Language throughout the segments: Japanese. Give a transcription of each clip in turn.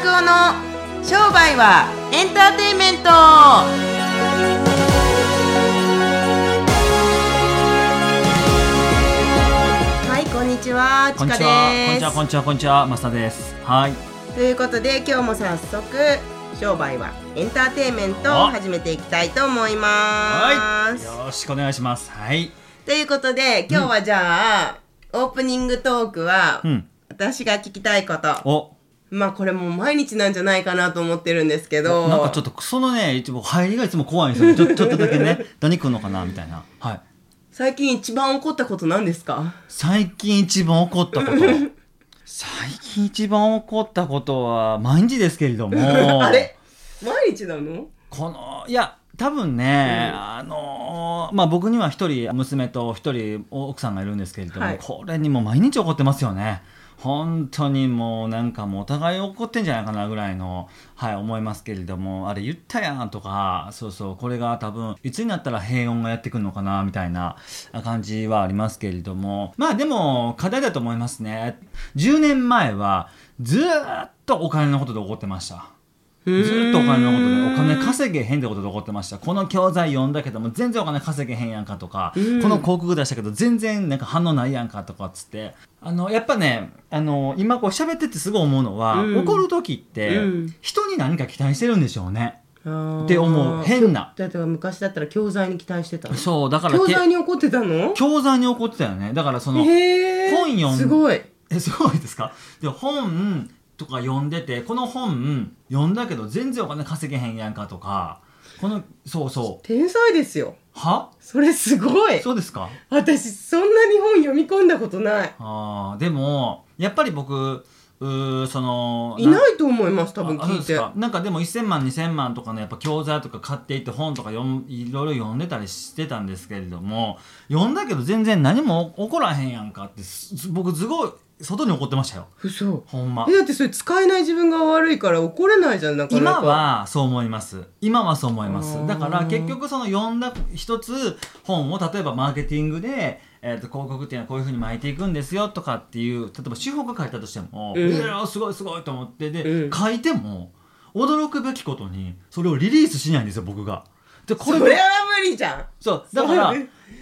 拓夫の商売はエンターテインメントはいこんにちはちかこんにちは。こんにちは。ですこんにちは。こんにちは。です。はい。ということで今日も早速商売はエンターテインメントを始めていきたいと思います、よろしくお願いします。はい。ということで今日はじゃあ、オープニングトークは、うん。私が聞きたいことお、まあこれもう毎日なんじゃないかなと思ってるんですけどなんかちょっとそのね、一応入りがいつも怖いんですよ。ちょちょっとだけね、何来るのかな？みたいな。はい。最近一番怒ったこと何ですか？最近一番起こったこと。最近一番起こったことは毎日ですけれども。あれ？毎日なの？この、いや、多分ね、あのーまあ、僕には一人娘と一人奥さんがいるんですけれども、はいこれにも毎日怒ってますよね。本当にもうなんかもうお互い怒ってんじゃないかなぐらいの、はい、思いますけれども、あれ言ったやんとか、そうそう、これが多分、いつになったら平穏がやってくるのかな、みたいな感じはありますけれども、まあでも、課題だと思いますね。10年前は、ずっとお金のことで怒ってました。ずっとお金のことでお金稼げへんってことで怒ってました。この教材読んだけども全然お金稼げへんやんかとか、この広告出したけど全然なんか反応ないやんかとかっつって。あのやっぱねあの今こう喋っててすごい思うのは、うん。怒る時って、うん。人に何か期待してるんでしょうね。っって思う。変な。だって昔だったら教材に期待してた。のそうだから教け材に怒ってたの？教材に怒ってたよね。だからその本読んすごい。えすごいですか？で本とか読んでてこの本読んだけど全然お金稼げへんやんかとかこのそうそう。天才ですよ。は？それすごい。そうですか？私そんなに本読み込んだことない。あーでもやっぱり僕うーそのいないと思います多分聞いて。なんかでも1000万2000万とかのやっぱ教材とか買っていって本とか読んいろいろ読んでたりしてたんですけれども読んだけど全然何も起こらへんやんかってす僕すごい外に怒ってましたよ。嘘。ほんま。えだってそれ使えない自分が悪いから怒れないじゃんなか。今はそう思います。今はそう思います。だから結局その読んだ一つ本を例えばマーケティングで、えー、と広告っていうのはこういうふうに巻いていくんですよとかっていう例えば手法が書いたとしても、うんいやーすごいすごいと思ってで、うん書いても驚くべきことにそれをリリースしないんですよ僕が。でこそれは無理じゃん。そうだから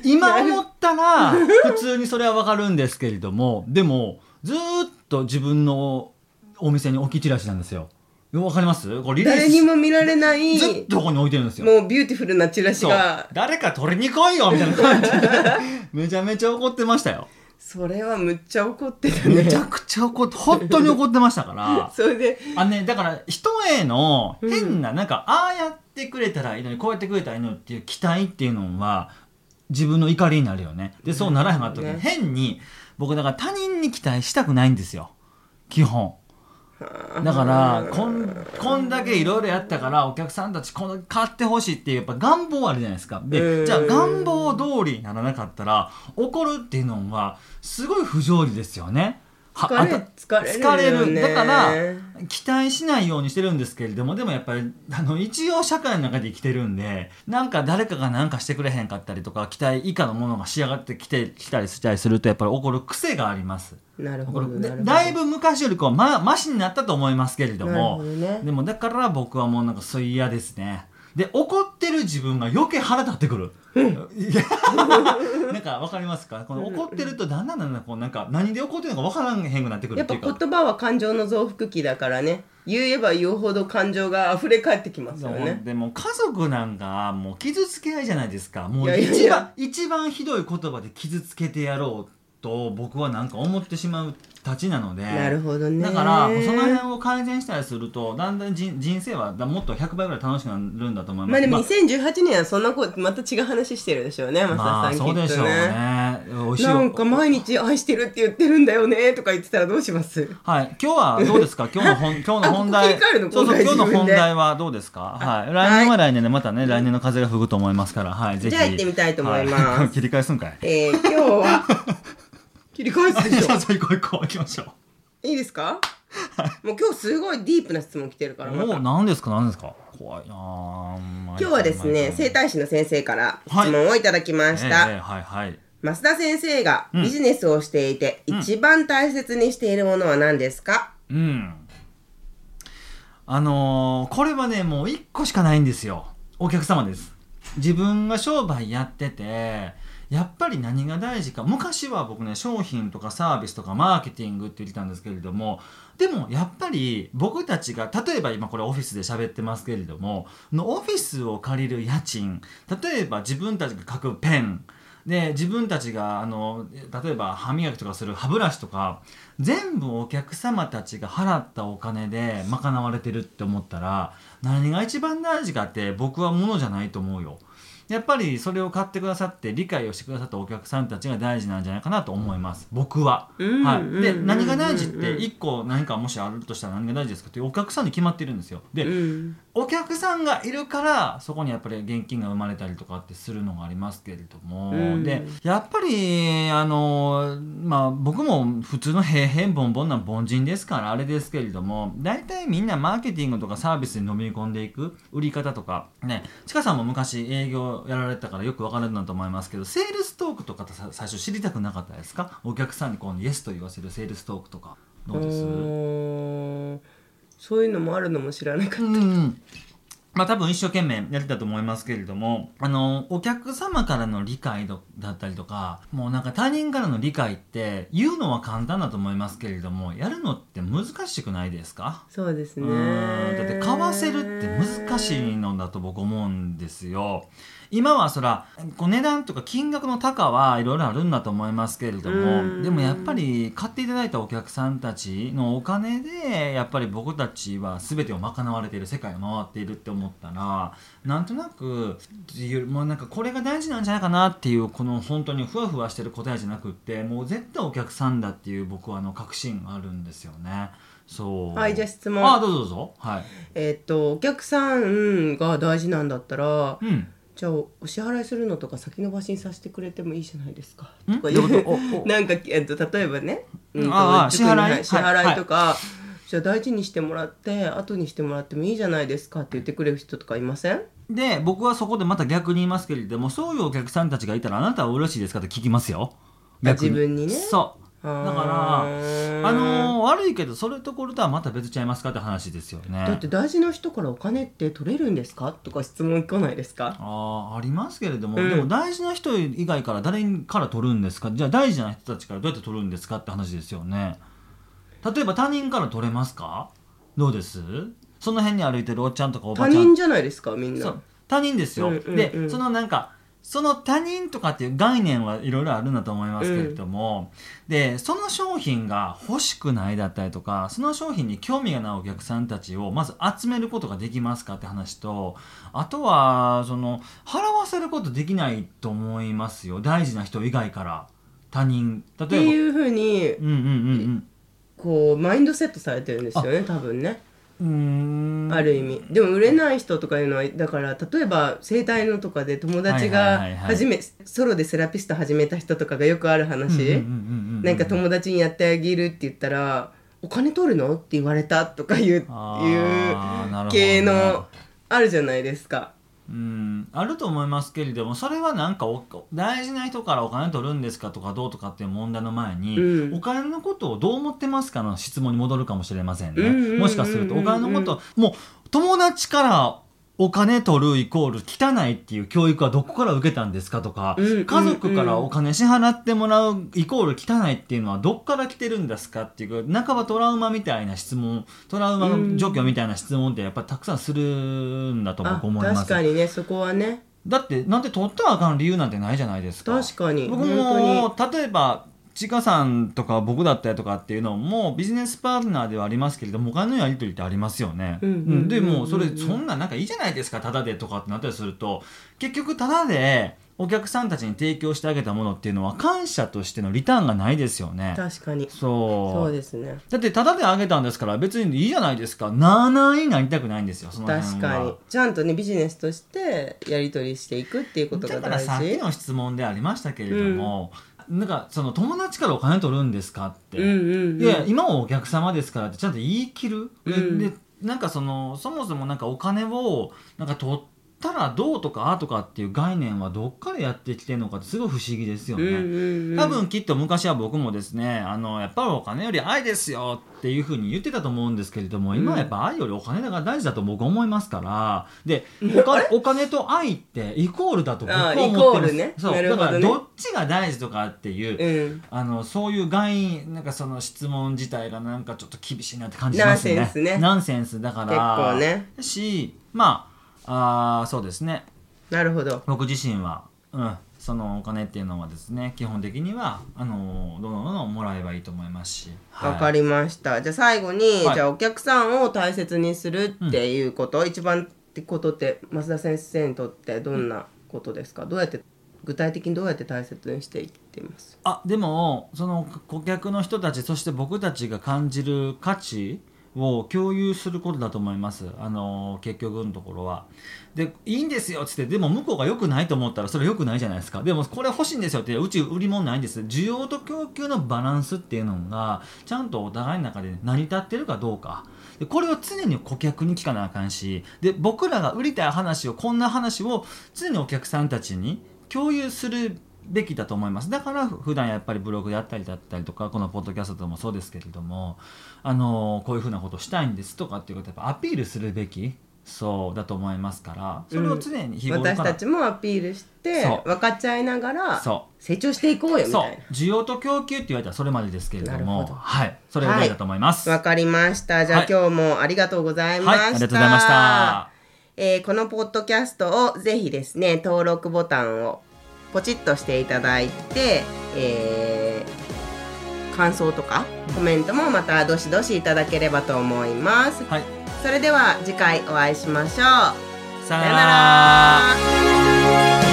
今思ったら普通にそれはわかるんですけれどもでもずーっと自分のお店に置きチラシなんですよ。わかります？これリリース誰にも見られないずっとここに置いてるんですよ。もうビューティフルなチラシそうが誰か取りに来いよみたいな感じで めちゃめちゃ怒ってましたよ。それはむっちゃ怒ってたねめちゃくちゃ怒って本当に怒ってましたから。それであのね、だから人への変な、なんかああやってくれたらいいのにこうやってくれたらいいのにっていう期待っていうのは自分の怒りになるよね。でそうならへんかった時に、ね変に僕だから他人に期待したくないんですよ基本。だからこんこんだけいろいろやったからお客さんたちこの買ってほしいっていうやっぱ願望あるじゃないですかうんでじゃあ願望通りにならなかったら怒るっていうのはすごい不条理ですよね。は疲れ疲れる疲れる。だから期待しないようにしてるんですけれどもでもやっぱりあの一応社会の中で生きてるんでなんか誰かが何かしてくれへんかったりとか期待以下のものが仕上がってきてきたりしたりするとやっぱり怒る癖があります。なるほどなるほど。だいぶ昔よりこうまマシになったと思いますけれどもね。でもだから僕はもうなんかそう嫌ですねで怒ってる自分が余計腹立ってくる、なんかわかりますか？この怒ってるとだんだんだんだんこうなんか何で怒ってるのかわからんへんくなってくるやっぱっていうか。言葉は感情の増幅器だからね。言えば言うほど感情が溢れ返ってきますよね。でも家族なんかもう傷つけ合いじゃないですか。もいう一番や一番ひどい言葉で傷つけてやろうと僕はなんか思ってしまうたちなのでなるほどね。だからその辺を改善したりするとだんだん人人生はだもっと100倍ぐらい楽しくなるんだと思います。まあでも2018年はそんなことまた違う話してるでしょうね増田まさん、あそうでしょうね。ね美味しいなんか毎日愛してるって言ってるんだよねとか言ってたらどうします？はい。今日はどうですか？今日の本今日の本題。そうそう今日の本題はどうですか？はい。あ来年は来年でまたね来年の風が吹くと思いますから。はいぜひ。じゃあ行ってみたいと思います。は 切り返すんかい。えー、今日は 切り返すでしょ。じゃあ行こう行きましょう。いいですか？もう今日すごいディープな質問来てるからまた。お何ですか？何ですか？怖いなあ今日はですね整体師の先生から質はい。問をいただきました、ええええはいはい。増田先生がビジネスをしていて、一番大切にしているものは何ですか、うん。あのーこれはねもう1個しかないんですよ。お客様です。自分が商売やっててやっぱり何が大事か昔は僕ね商品とかサービスとかマーケティングって言ってたんですけれどもでもやっぱり僕たちが例えば今これオフィスで喋ってますけれどものオフィスを借りる家賃例えば自分たちが書くペンで自分たちがあの例えば歯磨きとかする歯ブラシとか全部お客様たちが払ったお金で賄われてるって思ったら何が一番大事かって僕はものじゃないと思うよ。やっぱりそれを買ってくださって理解をしてくださったお客さんたちが大事なんじゃないかなと思います。僕は。うん。はい、でうん。何が大事ってうん。一個何かもしあるとしたら何が大事ですかってお客さんに決まってるんですよ。で、うん。お客さんがいるからそこにやっぱり現金が生まれたりとかってするのがありますけれども、うん。でやっぱりあのまあ僕も普通の平々ボンボンな凡人ですからあれですけれども大体みんなマーケティングとかサービスに飲み込んでいく売り方とかね。ちかさんも昔営業やられてたからよく分かるんだと思いますけどセールストークとかってさ最初知りたくなかったですか？お客さんにこうイエスと言わせるセールストークとか。どうです？そういうのもあるのも知らなかったうんまあ多分一生懸命やってたと思いますけれどもあのお客様からの理解だだったりとかもうなんか他人からの理解って言うのは簡単だと思いますけれどもやるのって難しくないですか？そうですね。うんだって買わせるって難しいのだと僕思うんですよ。今はそらこう値段とか金額の高はいろいろあるんだと思いますけれどうん。もでもやっぱり買っていただいたお客さんたちのお金でやっぱり僕たちは全てを賄われている世界を回っているって思ったらなんとなくもうなんかこれが大事なんじゃないかなっていうこの本当にふわふわしてる答えじゃなくってもう絶対お客さんだっていう僕はあの確信があるんですよね。そう。はいじゃあ質問。あどうぞどうぞ。はい。えーっとお客さんが大事なんだったらうん。じゃあお支払いするのとか先延ばしにさせてくれてもいいじゃないですか。ん？とかいどう なんか、えっと、例えばね、うん支払い？支払い。とか、じゃあ大事にしてもらって後にしてもらってもいいじゃないですかって言ってくれる人とかいません？で僕はそこでまた逆に言いますけれどもそういうお客さんたちがいたらあなたは嬉しいですかって聞きますよ。逆自分にね？そう。だだからあのー悪いけどそれとこれとはまた別ちゃいますかって話ですよね。だって大事な人からお金って取れるんですか？とか質問来ないですか？あーありますけれども、うん。でも大事な人以外から誰から取るんですか？じゃあ大事な人たちからどうやって取るんですか？って話ですよね例えば他人から取れますか？どうです？その辺に歩いてるおっちゃんとかおば他ちゃん。人じゃないですかみんな。そう。他人ですよ、うんうんうん。でそのなんかその他人とかっていう概念はいろいろあるんだと思いますけれども、でその商品が欲しくないだったりとかその商品に興味がないお客さんたちをまず集めることができますかって話とあとはその払わせることできないと思いますよ。大事な人以外から。他人。例ってえばいうふうにうんうんうんこうマインドセットされてるんですよね多分ね。うん。ある意味。でも売れない人とかいうのはだから例えば整体のとかで友達はいが初めソロでセラピスト始めた人とかがよくある話、なんか友達にやってあげるって言ったら「お金取るの?」って言われたとかいうあいう系のあるじゃないですか。うん。あると思いますけれどもそれはなんかお大事な人からお金取るんですかとかどうとかっていう問題の前に、うん。お金のことをどう思ってますかの質問に戻るかもしれませんね、もしかするとお金のこともう友達からお金取るイコール汚いっていう教育はどこから受けたんですかとか、家族からお金支払ってもらうイコール汚いっていうのはどっから来てるんですかっていう半ばトラウマみたいな質問トラウマの状況みたいな質問ってやっぱりたくさんするんだとあ僕思います。確かにねそこはね。だってなんて取ったらあかん理由なんてないじゃないですか。確かに。僕本も例えばちかさんとか僕だったりとかっていうのもビジネスパートナーではありますけれどもお金のやり取りってありますよね、うんうんうんうん。でもそれそんななんかいいじゃないですかタダでとかってなったりすると結局タダでお客さんたちに提供してあげたものっていうのは感謝としてのリターンがないですよね。確かに。そう。そうですね。だってタダであげたんですから別にいいじゃないですか。なあなあになりたくないんですよその確かに。ちゃんとねビジネスとしてやり取りしていくっていうことがだから大事さっきの質問でありましたけれども、なんかその友達からお金取るんですかって、うんうんうん。いや今はお客様ですからってちゃんと言い切る、でうん。でなんかそのそもそもなんかお金をなんか取っったらどうとかあとかっていう概念はどっからやってきてるのかってすごい不思議ですよね、うんうんうん。多分きっと昔は僕もですねあのやっぱりお金より愛ですよっていうふうに言ってたと思うんですけれども今はやっぱ愛よりお金が大事だと僕は思いますから。でお金お金と愛ってイコールだと僕は思ってます。ね。そう。ね。だからどっちが大事とかっていう、うん。あのそういう概なんかその質問自体がなんかちょっと厳しいなって感じしますね。ナンセンスね。ナンセンスだから。結構ね。しまああーそうですね。なるほど。僕自身は、うん、そのお金っていうのはですね基本的にはあのどんどんもらえばいいと思いますし。わかりました、じゃあ最後に、はい。じゃあお客さんを大切にするっていうこと、一番ってことって増田先生にとってどんなことですか、どうやって具体的にどうやって大切にしていっています？あでもその顧客の人たちそして僕たちが感じる価値を共有することだと思います。あの結局のところは。でいいんですよっつってでも向こうが良くないと思ったらそれ良くないじゃないですか。でもこれ欲しいんですよってうち売り物ないんです。需要と供給のバランスっていうのがちゃんとお互いの中で成り立ってるかどうか。でこれを常に顧客に聞かなあかんしで僕らが売りたい話をこんな話を常にお客さんたちに共有するべきだと思います。だから普段やっぱりブログであったりだったりとかこのポッドキャストでもそうですけれどもあのこういうふうなことをしたいんですとかっていうことをやっぱアピールするべきそうだと思いますからそれを常に日頃から、私たちもアピールして分かっちゃいながらそ成長していこうよみそうたいな。需要と供給って言われたらそれまでですけれどもはい。それぐらいだと思います、わかりました。じゃあ、はい。今日もありがとうございました、はい。ありがとうございました。えーこのポッドキャストをぜひですね登録ボタンをポチッとしていただいて、えー感想とかコメントもまたどしどしいただければと思います。はい。それでは次回お会いしましょう。さよなら